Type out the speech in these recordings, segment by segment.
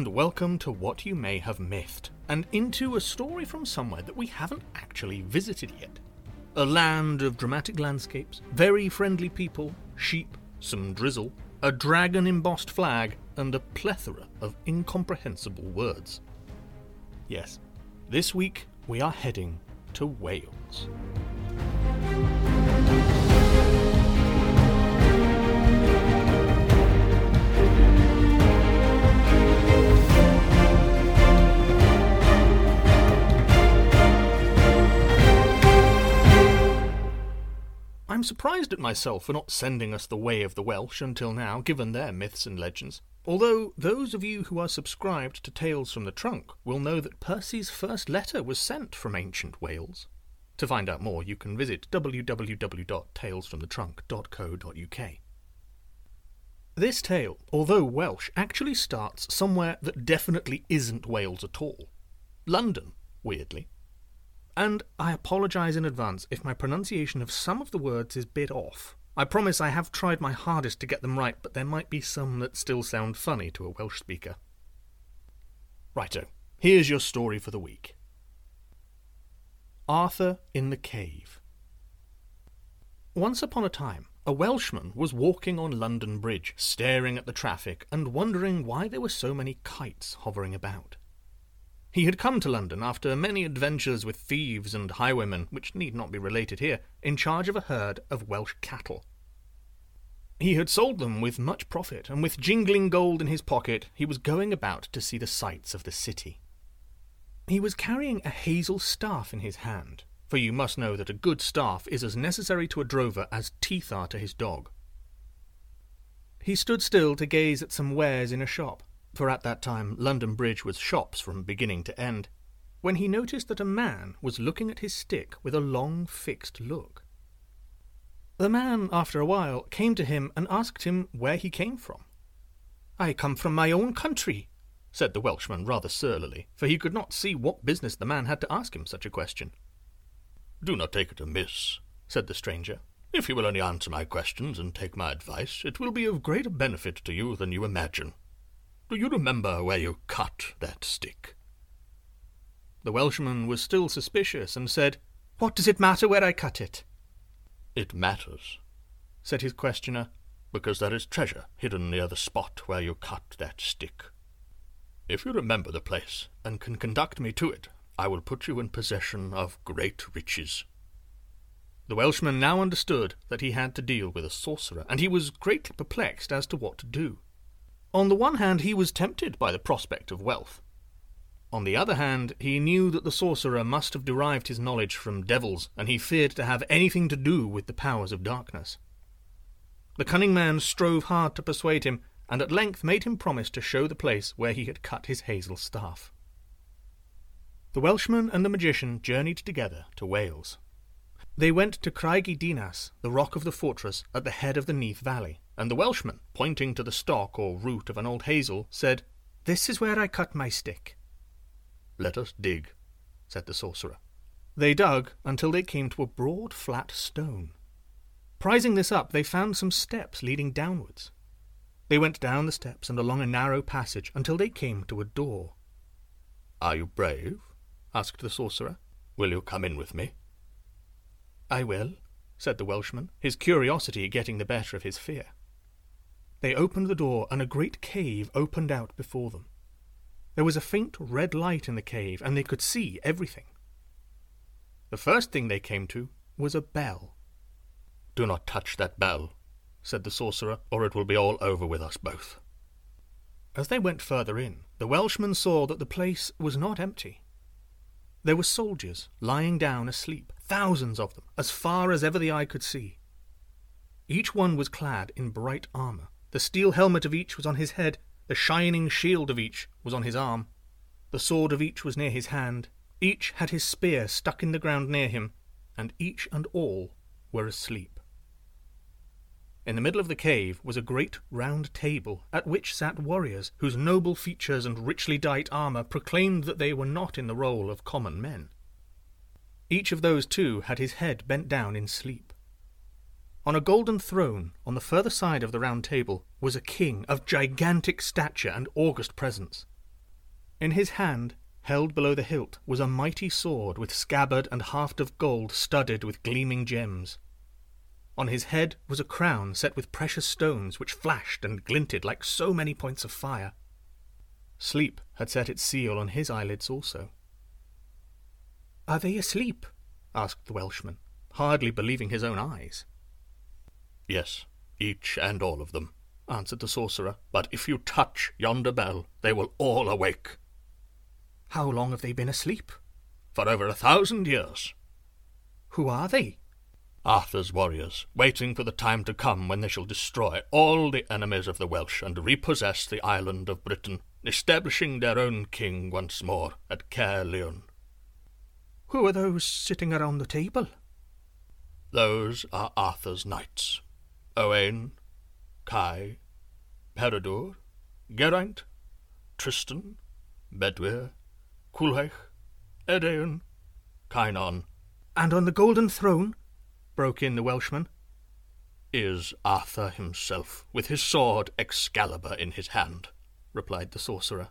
and welcome to What You May Have Mythed, and into a story from somewhere that we haven't actually visited yet. A land of dramatic landscapes, very friendly people, sheep, some drizzle, a dragon embossed flag, and a plethora of incomprehensible words. Yes, this week we are heading to Wales. I'm surprised at myself for not sending us the way of the Welsh until now, given their myths and legends. Although those of you who are subscribed to Tales from the Trunk will know that Percy's first letter was sent from ancient Wales. To find out more, you can visit www.talesfromthetrunk.co.uk. This tale, although Welsh, actually starts somewhere that definitely isn't Wales at all. London, weirdly. And I apologise in advance if my pronunciation of some of the words is bit off. I promise I have tried my hardest to get them right, but there might be some that still sound funny to a Welsh speaker. Righto, here's your story for the week Arthur in the Cave. Once upon a time, a Welshman was walking on London Bridge, staring at the traffic and wondering why there were so many kites hovering about. He had come to London after many adventures with thieves and highwaymen, which need not be related here, in charge of a herd of Welsh cattle. He had sold them with much profit, and with jingling gold in his pocket, he was going about to see the sights of the city. He was carrying a hazel staff in his hand, for you must know that a good staff is as necessary to a drover as teeth are to his dog. He stood still to gaze at some wares in a shop, for at that time London Bridge was shops from beginning to end, when he noticed that a man was looking at his stick with a long fixed look. The man, after a while, came to him and asked him where he came from. I come from my own country, said the Welshman rather surlily, for he could not see what business the man had to ask him such a question. Do not take it amiss, said the stranger. If you will only answer my questions and take my advice, it will be of greater benefit to you than you imagine. Do you remember where you cut that stick? The Welshman was still suspicious and said, What does it matter where I cut it? It matters, said his questioner, because there is treasure hidden near the spot where you cut that stick. If you remember the place and can conduct me to it, I will put you in possession of great riches. The Welshman now understood that he had to deal with a sorcerer, and he was greatly perplexed as to what to do. On the one hand, he was tempted by the prospect of wealth. On the other hand, he knew that the sorcerer must have derived his knowledge from devils, and he feared to have anything to do with the powers of darkness. The cunning man strove hard to persuade him, and at length made him promise to show the place where he had cut his hazel staff. The Welshman and the magician journeyed together to Wales. They went to Craig y Dinas, the rock of the fortress at the head of the Neath Valley, and the Welshman, pointing to the stalk or root of an old hazel, said, This is where I cut my stick. Let us dig, said the sorcerer. They dug until they came to a broad, flat stone. Prizing this up, they found some steps leading downwards. They went down the steps and along a narrow passage until they came to a door. Are you brave? asked the sorcerer. Will you come in with me? I will, said the Welshman, his curiosity getting the better of his fear. They opened the door, and a great cave opened out before them. There was a faint red light in the cave, and they could see everything. The first thing they came to was a bell. Do not touch that bell, said the sorcerer, or it will be all over with us both. As they went further in, the Welshman saw that the place was not empty. There were soldiers lying down asleep, thousands of them, as far as ever the eye could see. Each one was clad in bright armour. The steel helmet of each was on his head, the shining shield of each was on his arm, the sword of each was near his hand, each had his spear stuck in the ground near him, and each and all were asleep. In the middle of the cave was a great round table, at which sat warriors, whose noble features and richly dight armour proclaimed that they were not in the role of common men. Each of those two had his head bent down in sleep. On a golden throne, on the further side of the round table, was a king of gigantic stature and august presence. In his hand, held below the hilt, was a mighty sword with scabbard and haft of gold studded with gleaming gems. On his head was a crown set with precious stones which flashed and glinted like so many points of fire. Sleep had set its seal on his eyelids also. Are they asleep? asked the Welshman, hardly believing his own eyes. Yes, each and all of them, answered the sorcerer. But if you touch yonder bell, they will all awake. How long have they been asleep? For over a thousand years. Who are they? Arthur's warriors, waiting for the time to come when they shall destroy all the enemies of the Welsh and repossess the island of Britain, establishing their own king once more at Caerleon. Who are those sitting around the table? Those are Arthur's knights. Owain, Kai, Peredur, Geraint, Tristan, Bedwyr, Culhwch, Edain, Kynon. And on the golden throne, broke in the Welshman, is Arthur himself, with his sword Excalibur in his hand, replied the sorcerer.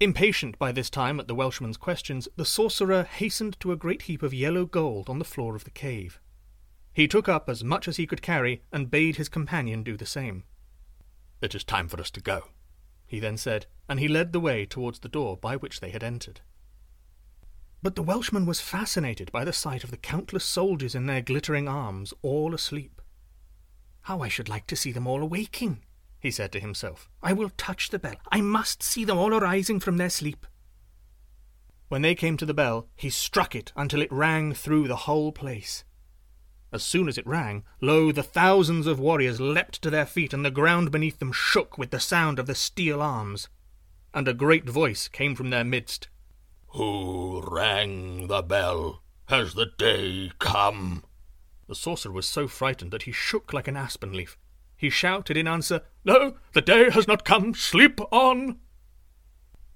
Impatient by this time at the Welshman's questions, the sorcerer hastened to a great heap of yellow gold on the floor of the cave. He took up as much as he could carry and bade his companion do the same. It is time for us to go, he then said, and he led the way towards the door by which they had entered. But the Welshman was fascinated by the sight of the countless soldiers in their glittering arms, all asleep. How I should like to see them all awaking, he said to himself. I will touch the bell. I must see them all arising from their sleep. When they came to the bell, he struck it until it rang through the whole place. As soon as it rang, lo, the thousands of warriors leapt to their feet, and the ground beneath them shook with the sound of the steel arms. And a great voice came from their midst. Who rang the bell? Has the day come? The sorcerer was so frightened that he shook like an aspen leaf. He shouted in answer, No, the day has not come. Sleep on.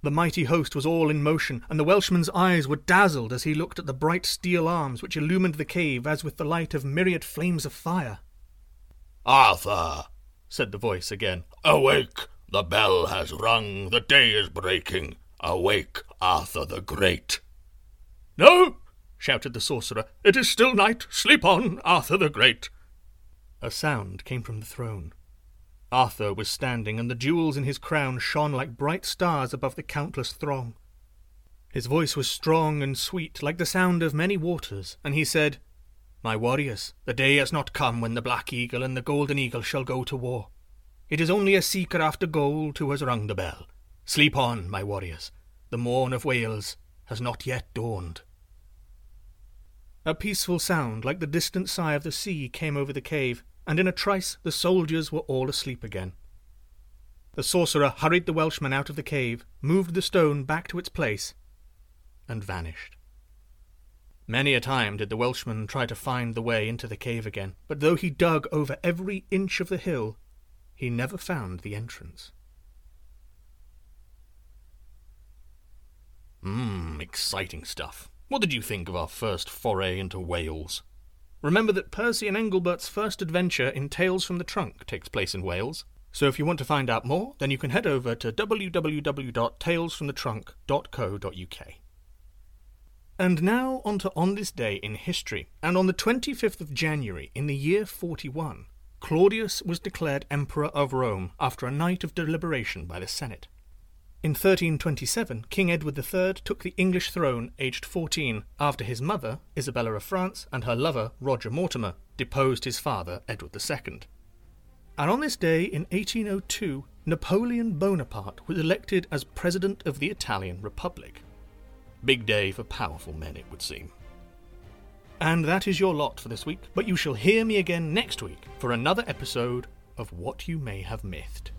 The mighty host was all in motion, and the Welshman's eyes were dazzled as he looked at the bright steel arms which illumined the cave as with the light of myriad flames of fire. Arthur, said the voice again, awake! The bell has rung, the day is breaking. Awake, Arthur the Great. No, shouted the sorcerer, it is still night. Sleep on, Arthur the Great. A sound came from the throne. Arthur was standing, and the jewels in his crown shone like bright stars above the countless throng. His voice was strong and sweet, like the sound of many waters, and he said, My warriors, the day has not come when the Black Eagle and the Golden Eagle shall go to war. It is only a seeker after gold who has rung the bell. Sleep on, my warriors. The morn of Wales has not yet dawned. A peaceful sound, like the distant sigh of the sea, came over the cave, and in a trice the soldiers were all asleep again. The sorcerer hurried the Welshman out of the cave, moved the stone back to its place, and vanished. Many a time did the Welshman try to find the way into the cave again, but though he dug over every inch of the hill, he never found the entrance. Mmm, exciting stuff. What did you think of our first foray into Wales? Remember that Percy and Engelbert's first adventure in Tales from the Trunk takes place in Wales. So if you want to find out more, then you can head over to www.talesfromthetrunk.co.uk. And now on to On This Day in History. And on the 25th of January in the year 41, Claudius was declared Emperor of Rome after a night of deliberation by the Senate. In 1327, King Edward III took the English throne aged 14 after his mother, Isabella of France, and her lover, Roger Mortimer, deposed his father, Edward II. And on this day in 1802, Napoleon Bonaparte was elected as President of the Italian Republic. Big day for powerful men, it would seem. And that is your lot for this week, but you shall hear me again next week for another episode of What You May Have Mythed.